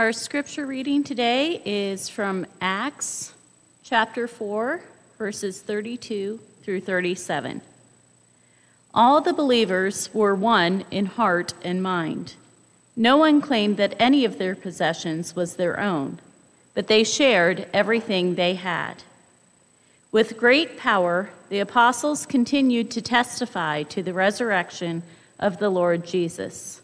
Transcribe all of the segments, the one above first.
Our scripture reading today is from Acts chapter 4, verses 32 through 37. All the believers were one in heart and mind. No one claimed that any of their possessions was their own, but they shared everything they had. With great power, the apostles continued to testify to the resurrection of the Lord Jesus.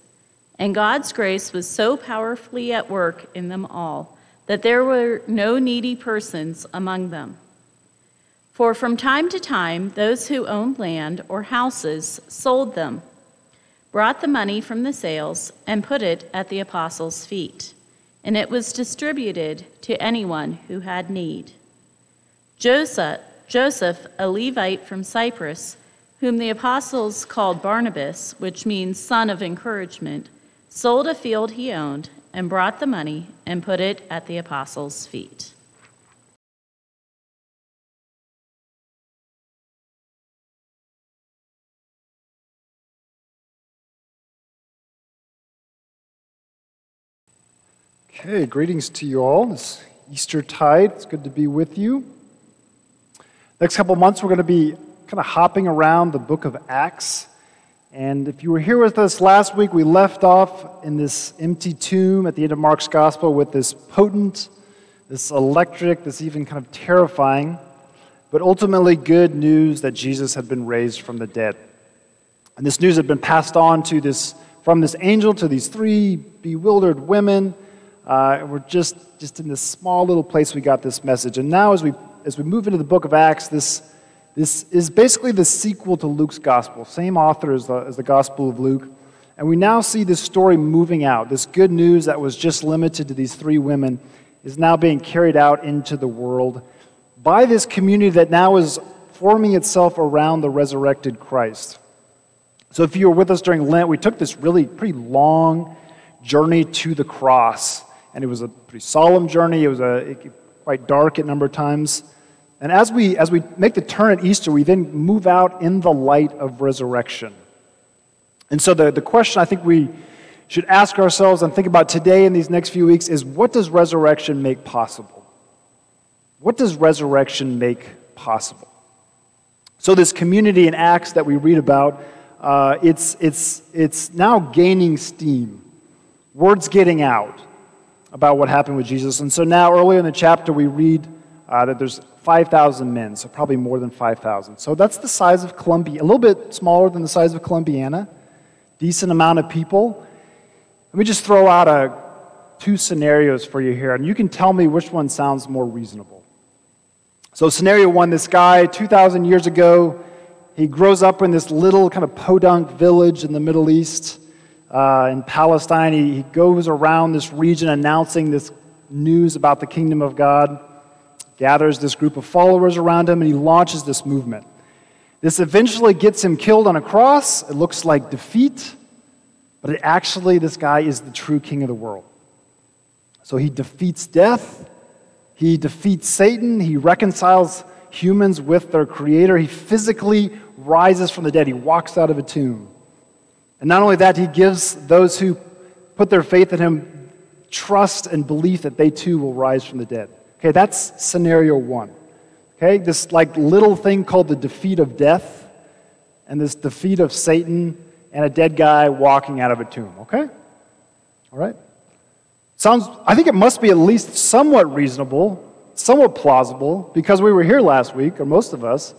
And God's grace was so powerfully at work in them all that there were no needy persons among them. For from time to time, those who owned land or houses sold them, brought the money from the sales, and put it at the apostles' feet, and it was distributed to anyone who had need. Joseph, Joseph, a Levite from Cyprus, whom the apostles called Barnabas, which means son of encouragement, sold a field he owned and brought the money and put it at the apostles' feet. Okay, greetings to you all. It's Easter tide. It's good to be with you. Next couple months, we're going to be kind of hopping around the book of Acts. And if you were here with us last week, we left off in this empty tomb at the end of Mark's gospel with this potent, this electric, this even kind of terrifying, but ultimately good news that Jesus had been raised from the dead. And this news had been passed on to this, from this angel to these three bewildered women uh, we're just, just in this small little place we got this message. And now, as we, as we move into the book of Acts, this, this is basically the sequel to Luke's gospel, same author as the, as the Gospel of Luke. And we now see this story moving out. This good news that was just limited to these three women is now being carried out into the world by this community that now is forming itself around the resurrected Christ. So, if you were with us during Lent, we took this really pretty long journey to the cross and it was a pretty solemn journey. It was a, quite dark at number of times. And as we, as we make the turn at Easter, we then move out in the light of resurrection. And so the, the question I think we should ask ourselves and think about today in these next few weeks is what does resurrection make possible? What does resurrection make possible? So, this community in Acts that we read about, uh, it's, it's, it's now gaining steam. Word's getting out about what happened with Jesus. And so now, earlier in the chapter, we read uh, that there's 5,000 men, so probably more than 5,000. So that's the size of Columbia, a little bit smaller than the size of Columbiana, decent amount of people. Let me just throw out a, two scenarios for you here, and you can tell me which one sounds more reasonable. So, scenario one this guy, 2,000 years ago, he grows up in this little kind of podunk village in the Middle East uh, in Palestine. He, he goes around this region announcing this news about the kingdom of God, gathers this group of followers around him, and he launches this movement. This eventually gets him killed on a cross. It looks like defeat, but it actually, this guy is the true king of the world. So he defeats death, he defeats Satan, he reconciles humans with their creator, he physically rises from the dead, he walks out of a tomb. And not only that, he gives those who put their faith in him trust and belief that they too will rise from the dead. Okay, that's scenario one. Okay, this like little thing called the defeat of death and this defeat of Satan and a dead guy walking out of a tomb. Okay? All right? Sounds, I think it must be at least somewhat reasonable, somewhat plausible, because we were here last week, or most of us.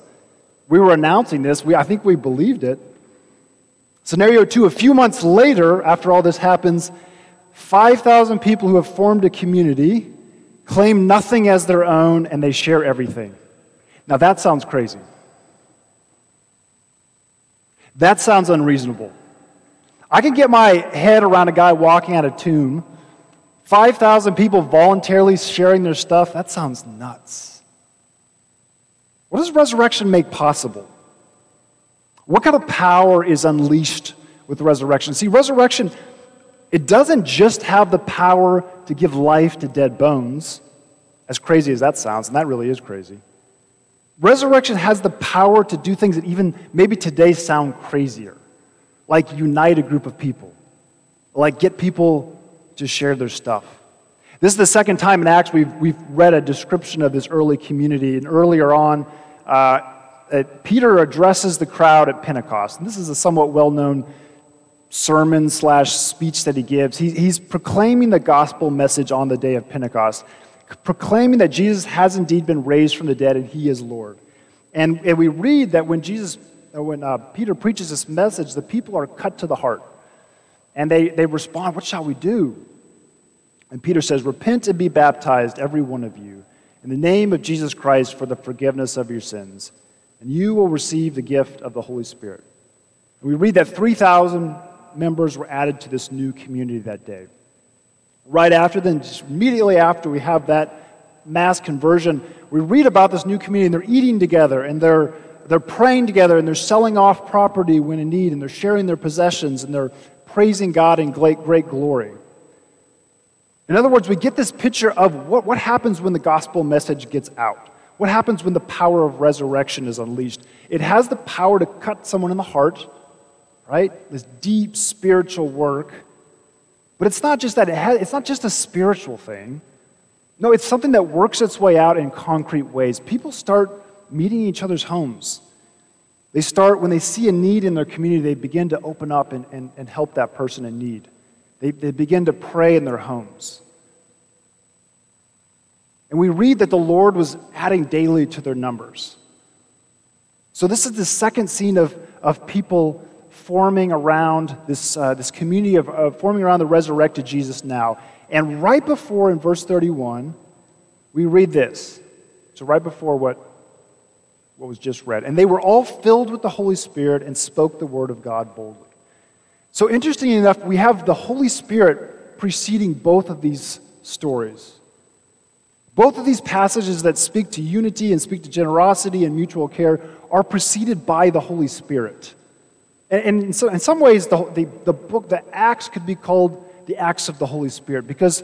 We were announcing this. We, I think we believed it. Scenario two a few months later, after all this happens, 5,000 people who have formed a community claim nothing as their own and they share everything. Now that sounds crazy. That sounds unreasonable. I can get my head around a guy walking out of tomb, 5,000 people voluntarily sharing their stuff. That sounds nuts. What does resurrection make possible? What kind of power is unleashed with resurrection? See, resurrection, it doesn't just have the power to give life to dead bones, as crazy as that sounds, and that really is crazy. Resurrection has the power to do things that even maybe today sound crazier, like unite a group of people, like get people to share their stuff. This is the second time in Acts we've, we've read a description of this early community. And earlier on, uh, Peter addresses the crowd at Pentecost. And this is a somewhat well known sermon slash speech that he gives. He, he's proclaiming the gospel message on the day of Pentecost, proclaiming that Jesus has indeed been raised from the dead and he is Lord. And, and we read that when Jesus, uh, when uh, Peter preaches this message, the people are cut to the heart. And they, they respond, What shall we do? And Peter says, Repent and be baptized, every one of you, in the name of Jesus Christ for the forgiveness of your sins, and you will receive the gift of the Holy Spirit. And we read that 3,000 members were added to this new community that day. Right after, then, just immediately after we have that mass conversion, we read about this new community, and they're eating together, and they're, they're praying together, and they're selling off property when in need, and they're sharing their possessions, and they're praising God in great, great glory. In other words, we get this picture of what, what happens when the gospel message gets out. What happens when the power of resurrection is unleashed? It has the power to cut someone in the heart, right? This deep spiritual work. But it's not just that, it has, it's not just a spiritual thing. No, it's something that works its way out in concrete ways. People start meeting each other's homes. They start, when they see a need in their community, they begin to open up and, and, and help that person in need. They, they begin to pray in their homes. And we read that the Lord was adding daily to their numbers. So, this is the second scene of, of people forming around this, uh, this community of, of forming around the resurrected Jesus now. And right before, in verse 31, we read this. So, right before what, what was just read. And they were all filled with the Holy Spirit and spoke the word of God boldly. So, interestingly enough, we have the Holy Spirit preceding both of these stories. Both of these passages that speak to unity and speak to generosity and mutual care are preceded by the Holy Spirit. And, in, so, in some ways, the, the, the book, the Acts, could be called the Acts of the Holy Spirit because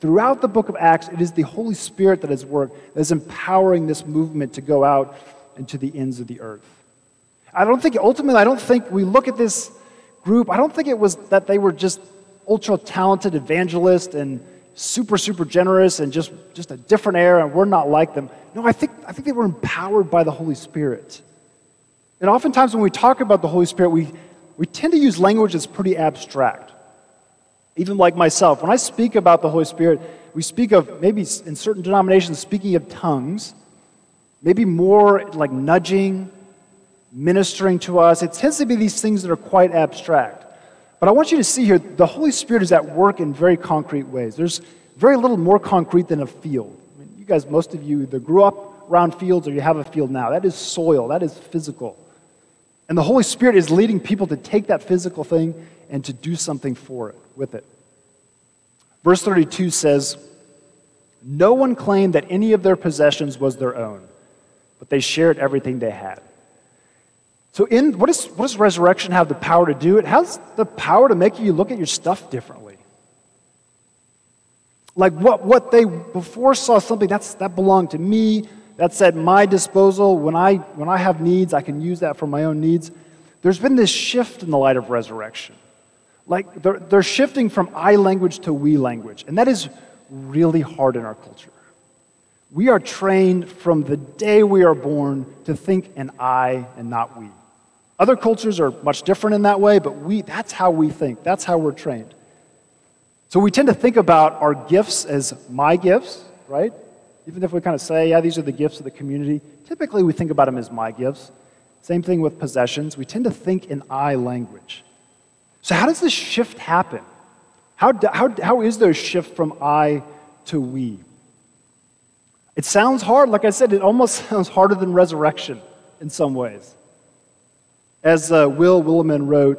throughout the book of Acts, it is the Holy Spirit that is work that is empowering this movement to go out into the ends of the earth. I don't think, ultimately, I don't think we look at this group, I don't think it was that they were just ultra talented evangelists and super, super generous and just, just a different air and we're not like them. No, I think, I think they were empowered by the Holy Spirit. And oftentimes when we talk about the Holy Spirit, we, we tend to use language that's pretty abstract. Even like myself, when I speak about the Holy Spirit, we speak of maybe in certain denominations speaking of tongues, maybe more like nudging ministering to us. It tends to be these things that are quite abstract. But I want you to see here the Holy Spirit is at work in very concrete ways. There's very little more concrete than a field. I mean, you guys, most of you either grew up around fields or you have a field now. That is soil, that is physical. And the Holy Spirit is leading people to take that physical thing and to do something for it, with it. Verse 32 says, No one claimed that any of their possessions was their own, but they shared everything they had. So, in, what, is, what does resurrection have the power to do? It has the power to make you look at your stuff differently. Like what, what they before saw something that's, that belonged to me, that's at my disposal. When I, when I have needs, I can use that for my own needs. There's been this shift in the light of resurrection. Like they're, they're shifting from I language to we language. And that is really hard in our culture. We are trained from the day we are born to think an I and not we. Other cultures are much different in that way, but we, that's how we think. That's how we're trained. So we tend to think about our gifts as my gifts, right? Even if we kind of say, yeah, these are the gifts of the community, typically we think about them as my gifts. Same thing with possessions. We tend to think in I language. So, how does this shift happen? How, how, how is there a shift from I to we? It sounds hard. Like I said, it almost sounds harder than resurrection in some ways. As uh, Will Willimon wrote,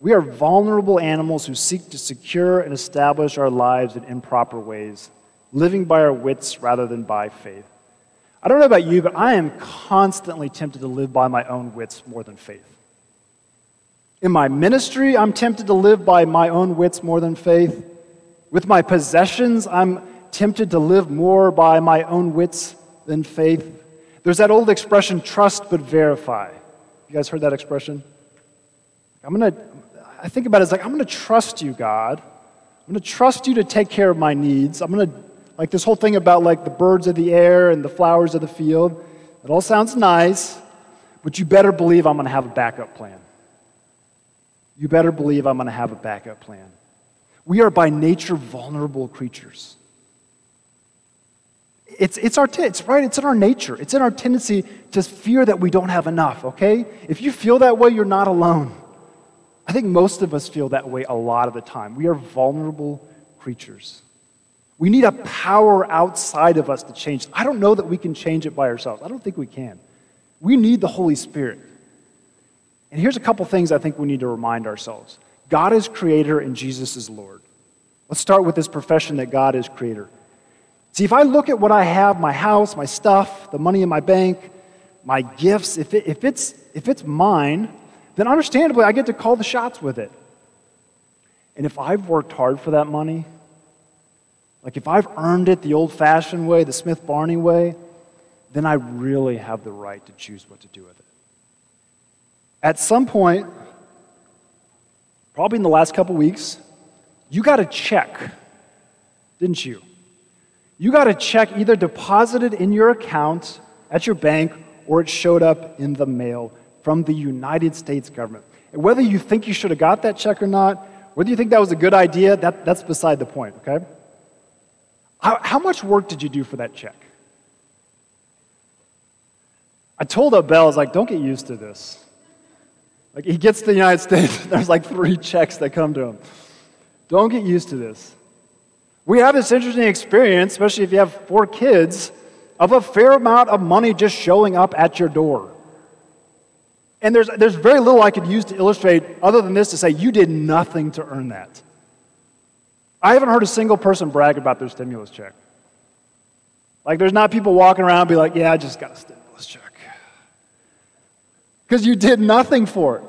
we are vulnerable animals who seek to secure and establish our lives in improper ways, living by our wits rather than by faith. I don't know about you, but I am constantly tempted to live by my own wits more than faith. In my ministry, I'm tempted to live by my own wits more than faith. With my possessions, I'm tempted to live more by my own wits than faith. There's that old expression, trust but verify. You guys heard that expression? I'm going to, I think about it as like, I'm going to trust you, God. I'm going to trust you to take care of my needs. I'm going to, like this whole thing about like the birds of the air and the flowers of the field. It all sounds nice, but you better believe I'm going to have a backup plan. You better believe I'm going to have a backup plan. We are by nature vulnerable creatures. It's, it's, our, it's right, it's in our nature. It's in our tendency to fear that we don't have enough, okay? If you feel that way, you're not alone. I think most of us feel that way a lot of the time. We are vulnerable creatures. We need a power outside of us to change. I don't know that we can change it by ourselves. I don't think we can. We need the Holy Spirit. And here's a couple things I think we need to remind ourselves God is creator and Jesus is Lord. Let's start with this profession that God is creator. See, if I look at what I have my house, my stuff, the money in my bank, my gifts if, it, if, it's, if it's mine, then understandably I get to call the shots with it. And if I've worked hard for that money, like if I've earned it the old fashioned way, the Smith Barney way, then I really have the right to choose what to do with it. At some point, probably in the last couple weeks, you got a check, didn't you? You got a check either deposited in your account at your bank or it showed up in the mail from the United States government. And whether you think you should have got that check or not, whether you think that was a good idea, that, that's beside the point, okay? How, how much work did you do for that check? I told Abel, I was like, don't get used to this. Like, he gets to the United States, there's like three checks that come to him. Don't get used to this. We have this interesting experience, especially if you have four kids, of a fair amount of money just showing up at your door. And there's, there's very little I could use to illustrate other than this to say, you did nothing to earn that. I haven't heard a single person brag about their stimulus check. Like, there's not people walking around be like, yeah, I just got a stimulus check. Because you did nothing for it.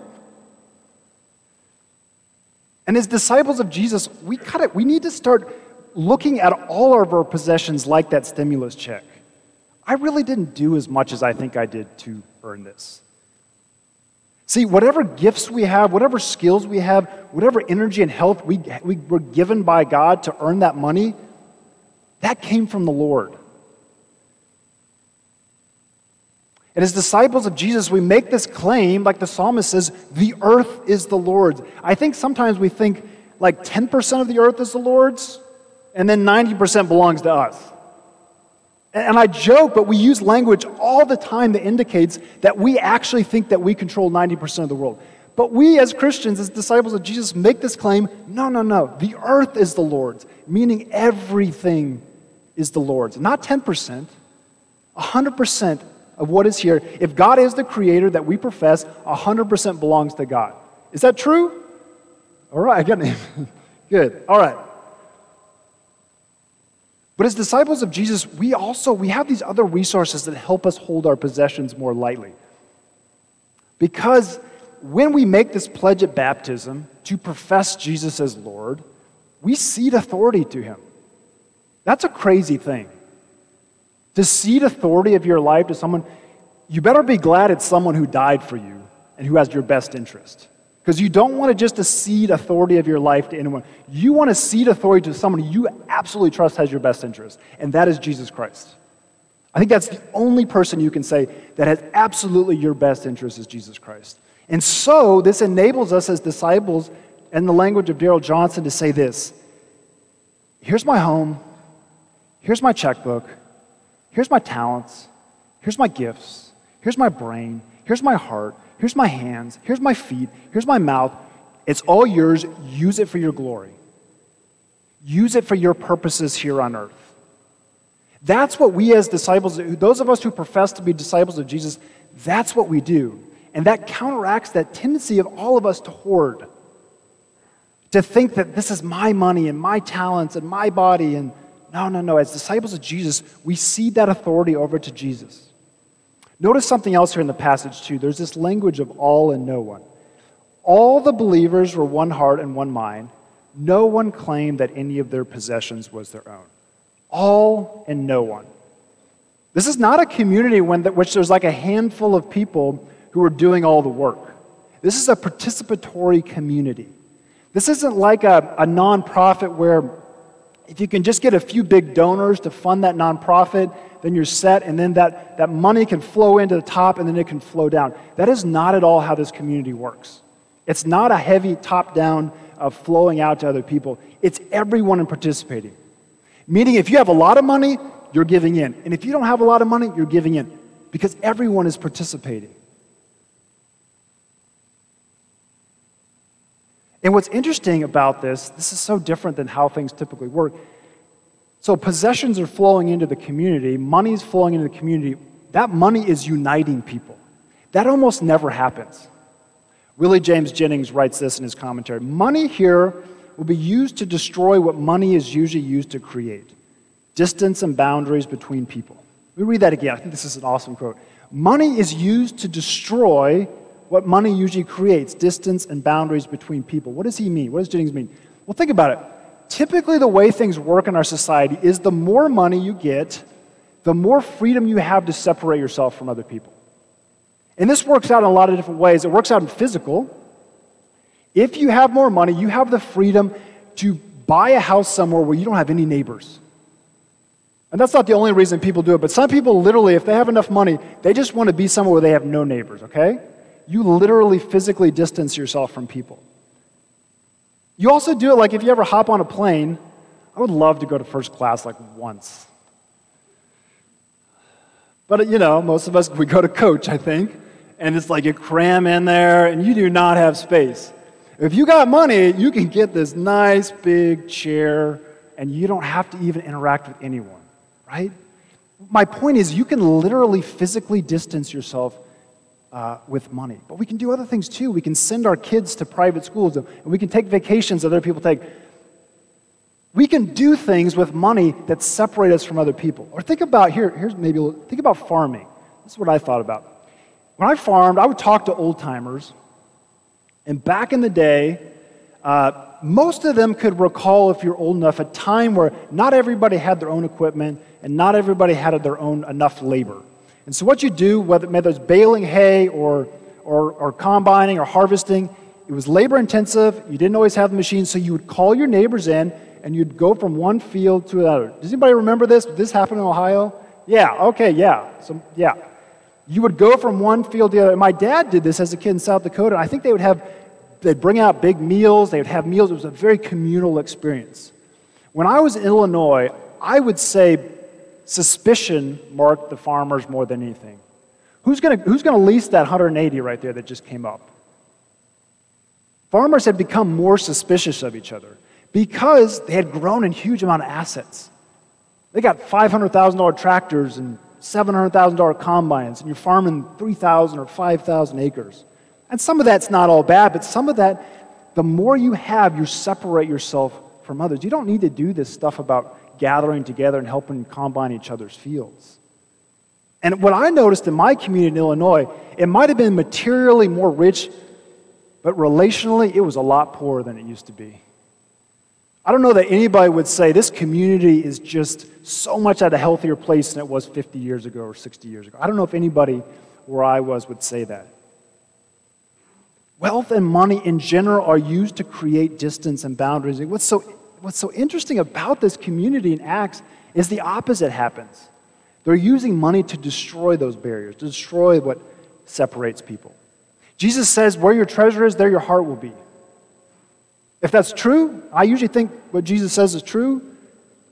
And as disciples of Jesus, we, gotta, we need to start looking at all of our possessions like that stimulus check. I really didn't do as much as I think I did to earn this. See, whatever gifts we have, whatever skills we have, whatever energy and health we, we were given by God to earn that money, that came from the Lord. And as disciples of Jesus, we make this claim, like the psalmist says, the earth is the Lord's. I think sometimes we think like 10% of the earth is the Lord's and then 90% belongs to us. And I joke, but we use language all the time that indicates that we actually think that we control 90% of the world. But we, as Christians, as disciples of Jesus, make this claim no, no, no. The earth is the Lord's, meaning everything is the Lord's. Not 10%, 100% of what is here. If God is the creator that we profess, 100% belongs to God. Is that true? All right, I got it. Good. All right. But as disciples of Jesus, we also we have these other resources that help us hold our possessions more lightly. Because when we make this pledge at baptism to profess Jesus as Lord, we cede authority to him. That's a crazy thing. To cede authority of your life to someone, you better be glad it's someone who died for you and who has your best interest. Because you don't want to just cede authority of your life to anyone. You want to cede authority to someone you absolutely trust has your best interest, and that is Jesus Christ. I think that's the only person you can say that has absolutely your best interest is Jesus Christ. And so this enables us as disciples, in the language of Daryl Johnson, to say this Here's my home, here's my checkbook, here's my talents, here's my gifts, here's my brain, here's my heart, Here's my hands. Here's my feet. Here's my mouth. It's all yours. Use it for your glory. Use it for your purposes here on earth. That's what we as disciples, those of us who profess to be disciples of Jesus, that's what we do. And that counteracts that tendency of all of us to hoard, to think that this is my money and my talents and my body. And no, no, no. As disciples of Jesus, we cede that authority over to Jesus. Notice something else here in the passage, too. There's this language of all and no one. All the believers were one heart and one mind. No one claimed that any of their possessions was their own. All and no one. This is not a community when, which there's like a handful of people who are doing all the work. This is a participatory community. This isn't like a, a nonprofit where if you can just get a few big donors to fund that nonprofit, then you're set, and then that, that money can flow into the top and then it can flow down. That is not at all how this community works. It's not a heavy top down of flowing out to other people, it's everyone in participating. Meaning, if you have a lot of money, you're giving in. And if you don't have a lot of money, you're giving in because everyone is participating. And what's interesting about this, this is so different than how things typically work. So, possessions are flowing into the community, money is flowing into the community. That money is uniting people. That almost never happens. Willie James Jennings writes this in his commentary Money here will be used to destroy what money is usually used to create distance and boundaries between people. Let me read that again. I think this is an awesome quote. Money is used to destroy what money usually creates distance and boundaries between people. What does he mean? What does Jennings mean? Well, think about it. Typically, the way things work in our society is the more money you get, the more freedom you have to separate yourself from other people. And this works out in a lot of different ways. It works out in physical. If you have more money, you have the freedom to buy a house somewhere where you don't have any neighbors. And that's not the only reason people do it, but some people literally, if they have enough money, they just want to be somewhere where they have no neighbors, okay? You literally physically distance yourself from people. You also do it like if you ever hop on a plane, I would love to go to first class like once. But you know, most of us, we go to coach, I think, and it's like you cram in there and you do not have space. If you got money, you can get this nice big chair and you don't have to even interact with anyone right? My point is, you can literally physically distance yourself uh, with money. But we can do other things too. We can send our kids to private schools, and we can take vacations other people take. We can do things with money that separate us from other people. Or think about here, here's maybe think about farming. This is what I thought about. When I farmed, I would talk to old timers, and back in the day, uh, most of them could recall, if you're old enough, a time where not everybody had their own equipment and not everybody had their own enough labor. And so, what you do, whether, whether it's baling hay or, or, or combining or harvesting, it was labor intensive. You didn't always have the machine, so you would call your neighbors in and you'd go from one field to another. Does anybody remember this? Did this happen in Ohio? Yeah, okay, yeah. So, yeah. You would go from one field to the other. My dad did this as a kid in South Dakota, I think they would have, they'd bring out big meals, they would have meals. It was a very communal experience. When I was in Illinois, I would say suspicion marked the farmers more than anything. Who's going to who's to lease that 180 right there that just came up? Farmers had become more suspicious of each other because they had grown in huge amount of assets. They got $500,000 tractors and $700,000 combines, and you're farming 3,000 or 5,000 acres. And some of that's not all bad, but some of that, the more you have, you separate yourself from others. You don't need to do this stuff about gathering together and helping combine each other's fields. And what I noticed in my community in Illinois, it might have been materially more rich, but relationally, it was a lot poorer than it used to be. I don't know that anybody would say this community is just so much at a healthier place than it was 50 years ago or 60 years ago. I don't know if anybody where I was would say that. Wealth and money in general are used to create distance and boundaries. What's so what's so interesting about this community in Acts is the opposite happens. They're using money to destroy those barriers, to destroy what separates people. Jesus says, Where your treasure is, there your heart will be. If that's true, I usually think what Jesus says is true.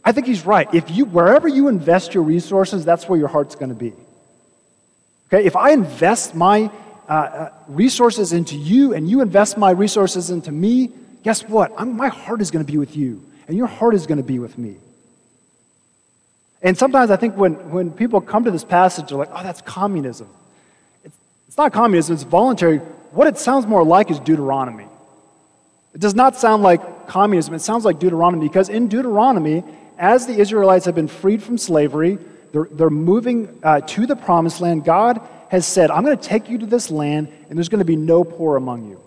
I think he's right. If you, wherever you invest your resources, that's where your heart's going to be. Okay, if I invest my uh, uh, resources into you and you invest my resources into me, guess what? I'm, my heart is going to be with you, and your heart is going to be with me. And sometimes I think when, when people come to this passage, they're like, oh, that's communism. It's, it's not communism, it's voluntary. What it sounds more like is Deuteronomy. It does not sound like communism, it sounds like Deuteronomy because in Deuteronomy, as the Israelites have been freed from slavery, they're, they're moving uh, to the promised land. God has said, I'm going to take you to this land, and there's going to be no poor among you.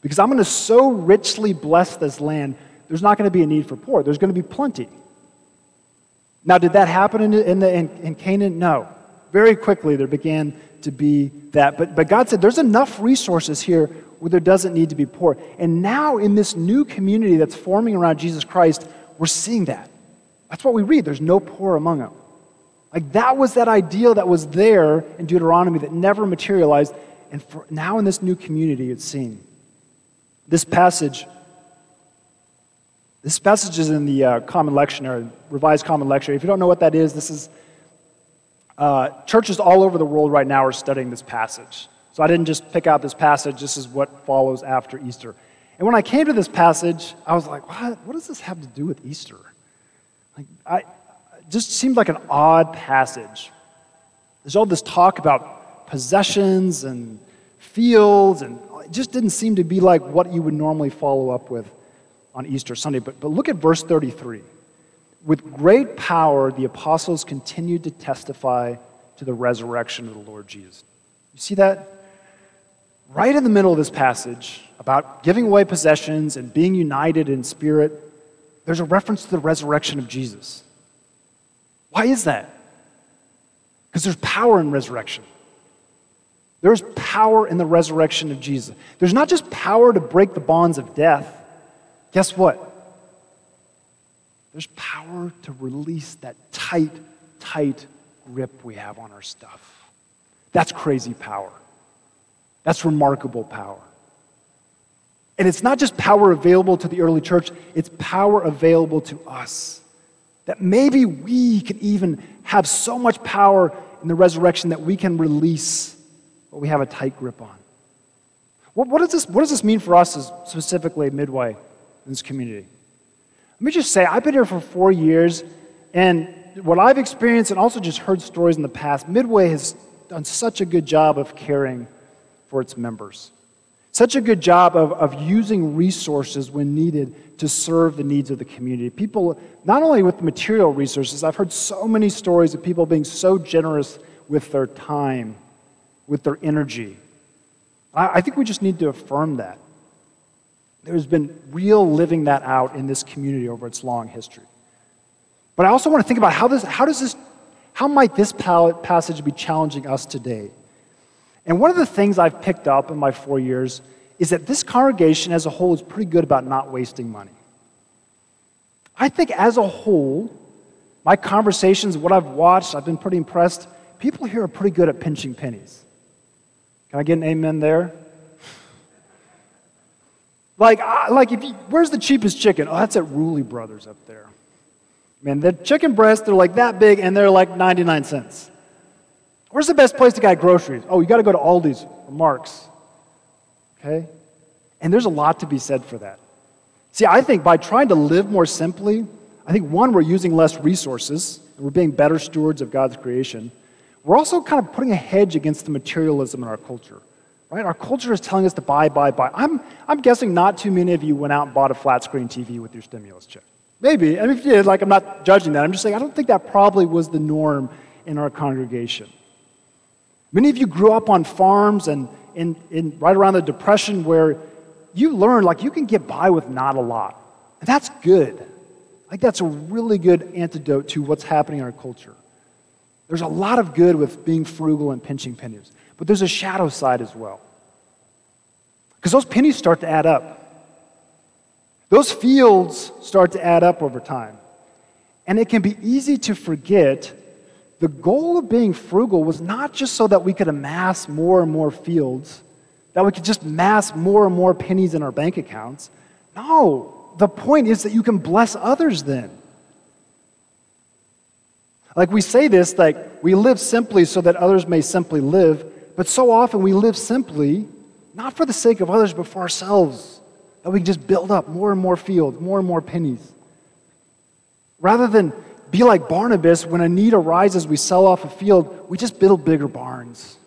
Because I'm going to so richly bless this land, there's not going to be a need for poor. There's going to be plenty. Now, did that happen in, in, the, in, in Canaan? No. Very quickly, there began to be that. But, but God said, there's enough resources here where there doesn't need to be poor. And now, in this new community that's forming around Jesus Christ, we're seeing that. That's what we read. There's no poor among them. Like that was that ideal that was there in Deuteronomy that never materialized. And for now in this new community, it's seen. This passage, this passage is in the uh, Common Lectionary, Revised Common Lectionary. If you don't know what that is, this is uh, churches all over the world right now are studying this passage. So I didn't just pick out this passage. This is what follows after Easter. And when I came to this passage, I was like, what, what does this have to do with Easter? Like, I, just seemed like an odd passage. There's all this talk about possessions and fields, and it just didn't seem to be like what you would normally follow up with on Easter Sunday. But, but look at verse 33. With great power, the apostles continued to testify to the resurrection of the Lord Jesus. You see that? Right in the middle of this passage about giving away possessions and being united in spirit, there's a reference to the resurrection of Jesus. Why is that? Because there's power in resurrection. There's power in the resurrection of Jesus. There's not just power to break the bonds of death. Guess what? There's power to release that tight, tight grip we have on our stuff. That's crazy power. That's remarkable power. And it's not just power available to the early church, it's power available to us that maybe we can even have so much power in the resurrection that we can release what we have a tight grip on. What, what, does, this, what does this mean for us as specifically Midway in this community? Let me just say, I've been here for four years, and what I've experienced and also just heard stories in the past, Midway has done such a good job of caring for its members. Such a good job of, of using resources when needed to serve the needs of the community. People, not only with material resources, I've heard so many stories of people being so generous with their time, with their energy. I, I think we just need to affirm that. There's been real living that out in this community over its long history. But I also want to think about how, this, how does this, how might this passage be challenging us today? And one of the things I've picked up in my four years is that this congregation as a whole is pretty good about not wasting money. I think as a whole, my conversations, what I've watched, I've been pretty impressed. People here are pretty good at pinching pennies. Can I get an amen there? Like, like if you, where's the cheapest chicken? Oh, that's at Rulli Brothers up there. Man, the chicken breasts, they're like that big and they're like 99 cents. Where's the best place to get groceries? Oh, you got to go to Aldi's or Mark's. Okay? And there's a lot to be said for that. See, I think by trying to live more simply, I think one, we're using less resources, and we're being better stewards of God's creation. We're also kind of putting a hedge against the materialism in our culture. Right? Our culture is telling us to buy, buy, buy. I'm, I'm guessing not too many of you went out and bought a flat screen TV with your stimulus check. Maybe. I mean, if you did, like, I'm not judging that. I'm just saying, I don't think that probably was the norm in our congregation. Many of you grew up on farms and in, in right around the Depression where you learn like you can get by with not a lot. And that's good. Like that's a really good antidote to what's happening in our culture. There's a lot of good with being frugal and pinching pennies, but there's a shadow side as well. Because those pennies start to add up. Those fields start to add up over time. And it can be easy to forget the goal of being frugal was not just so that we could amass more and more fields, that we could just mass more and more pennies in our bank accounts. No, the point is that you can bless others then. Like we say this, like we live simply so that others may simply live, but so often we live simply, not for the sake of others, but for ourselves, that we can just build up more and more fields, more and more pennies. Rather than be like Barnabas when a need arises, we sell off a field, we just build bigger barns.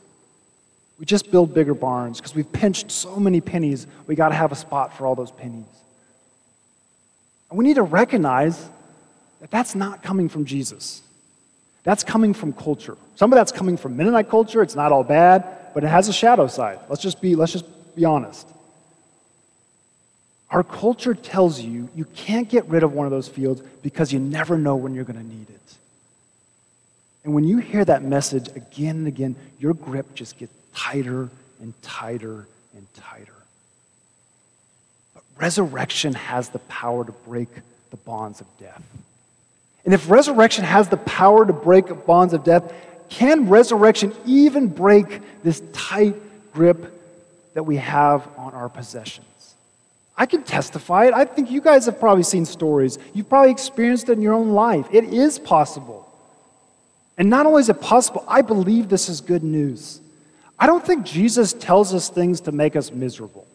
We just build bigger barns because we've pinched so many pennies, we got to have a spot for all those pennies. And we need to recognize that that's not coming from Jesus. That's coming from culture. Some of that's coming from Mennonite culture. It's not all bad, but it has a shadow side. Let's just be, let's just be honest. Our culture tells you you can't get rid of one of those fields because you never know when you're going to need it. And when you hear that message again and again, your grip just gets tighter and tighter and tighter. But resurrection has the power to break the bonds of death. And if resurrection has the power to break bonds of death, can resurrection even break this tight grip that we have on our possessions? I can testify it. I think you guys have probably seen stories. You've probably experienced it in your own life. It is possible. And not only is it possible, I believe this is good news. I don't think Jesus tells us things to make us miserable.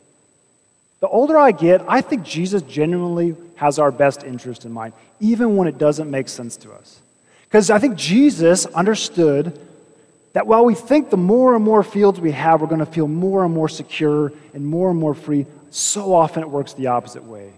The older I get, I think Jesus genuinely has our best interest in mind, even when it doesn't make sense to us. Because I think Jesus understood that while we think the more and more fields we have, we're going to feel more and more secure and more and more free, so often it works the opposite way.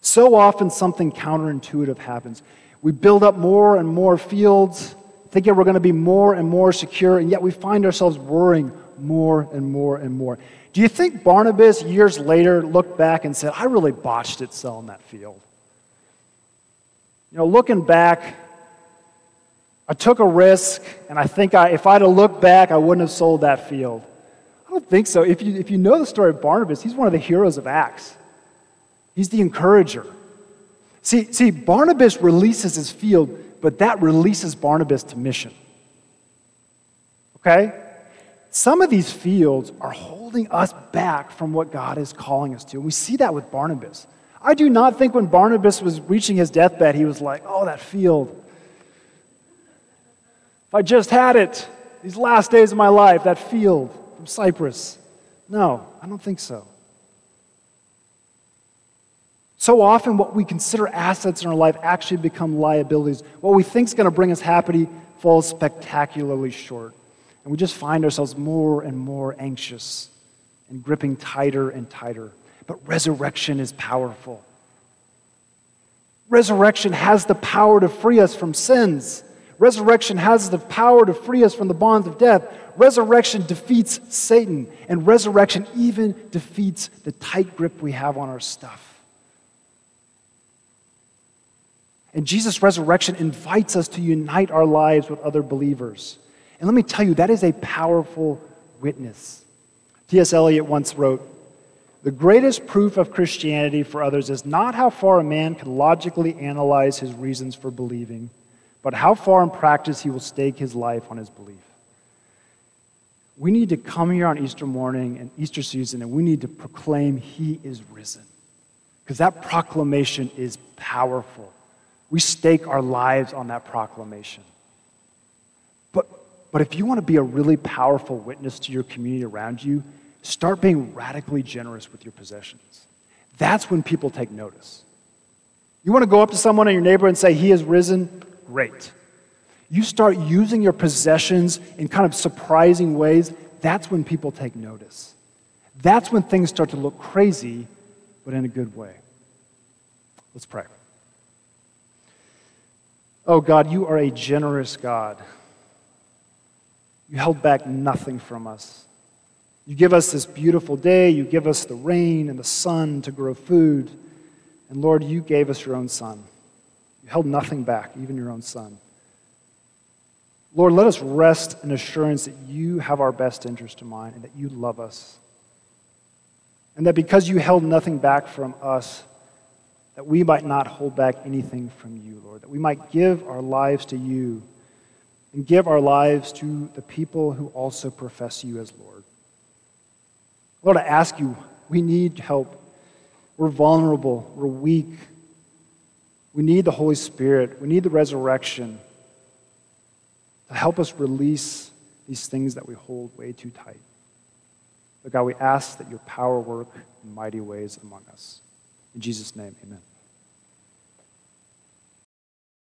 So often something counterintuitive happens. We build up more and more fields, thinking we're going to be more and more secure, and yet we find ourselves worrying more and more and more. Do you think Barnabas, years later, looked back and said, I really botched it selling that field? You know, looking back, I took a risk, and I think I, if I'd have looked back, I wouldn't have sold that field. I don't think so. If you, if you know the story of Barnabas, he's one of the heroes of Acts. He's the encourager. See, see, Barnabas releases his field, but that releases Barnabas to mission. Okay? Some of these fields are holding us back from what God is calling us to. And we see that with Barnabas. I do not think when Barnabas was reaching his deathbed, he was like, oh, that field. If I just had it, these last days of my life, that field from Cyprus. No, I don't think so. So often, what we consider assets in our life actually become liabilities. What we think is going to bring us happiness falls spectacularly short. And we just find ourselves more and more anxious and gripping tighter and tighter. But resurrection is powerful. Resurrection has the power to free us from sins. Resurrection has the power to free us from the bonds of death. Resurrection defeats Satan, and resurrection even defeats the tight grip we have on our stuff. And Jesus' resurrection invites us to unite our lives with other believers. And let me tell you, that is a powerful witness. T.S. Eliot once wrote The greatest proof of Christianity for others is not how far a man can logically analyze his reasons for believing, but how far in practice he will stake his life on his belief. We need to come here on Easter morning and Easter season, and we need to proclaim He is risen. Because that proclamation is powerful. We stake our lives on that proclamation. But, if you want to be a really powerful witness to your community around you, start being radically generous with your possessions. That's when people take notice. You want to go up to someone in your neighbor and say, He is risen? Great. You start using your possessions in kind of surprising ways, that's when people take notice. That's when things start to look crazy, but in a good way. Let's pray. Oh God, you are a generous God. You held back nothing from us. You give us this beautiful day, you give us the rain and the sun to grow food. And Lord, you gave us your own son. You held nothing back, even your own son. Lord, let us rest in assurance that you have our best interest in mind and that you love us. And that because you held nothing back from us, that we might not hold back anything from you, Lord, that we might give our lives to you and give our lives to the people who also profess you as Lord. Lord, I ask you, we need help. We're vulnerable, we're weak. We need the Holy Spirit, we need the resurrection to help us release these things that we hold way too tight. But God, we ask that your power work in mighty ways among us. In Jesus' name, amen.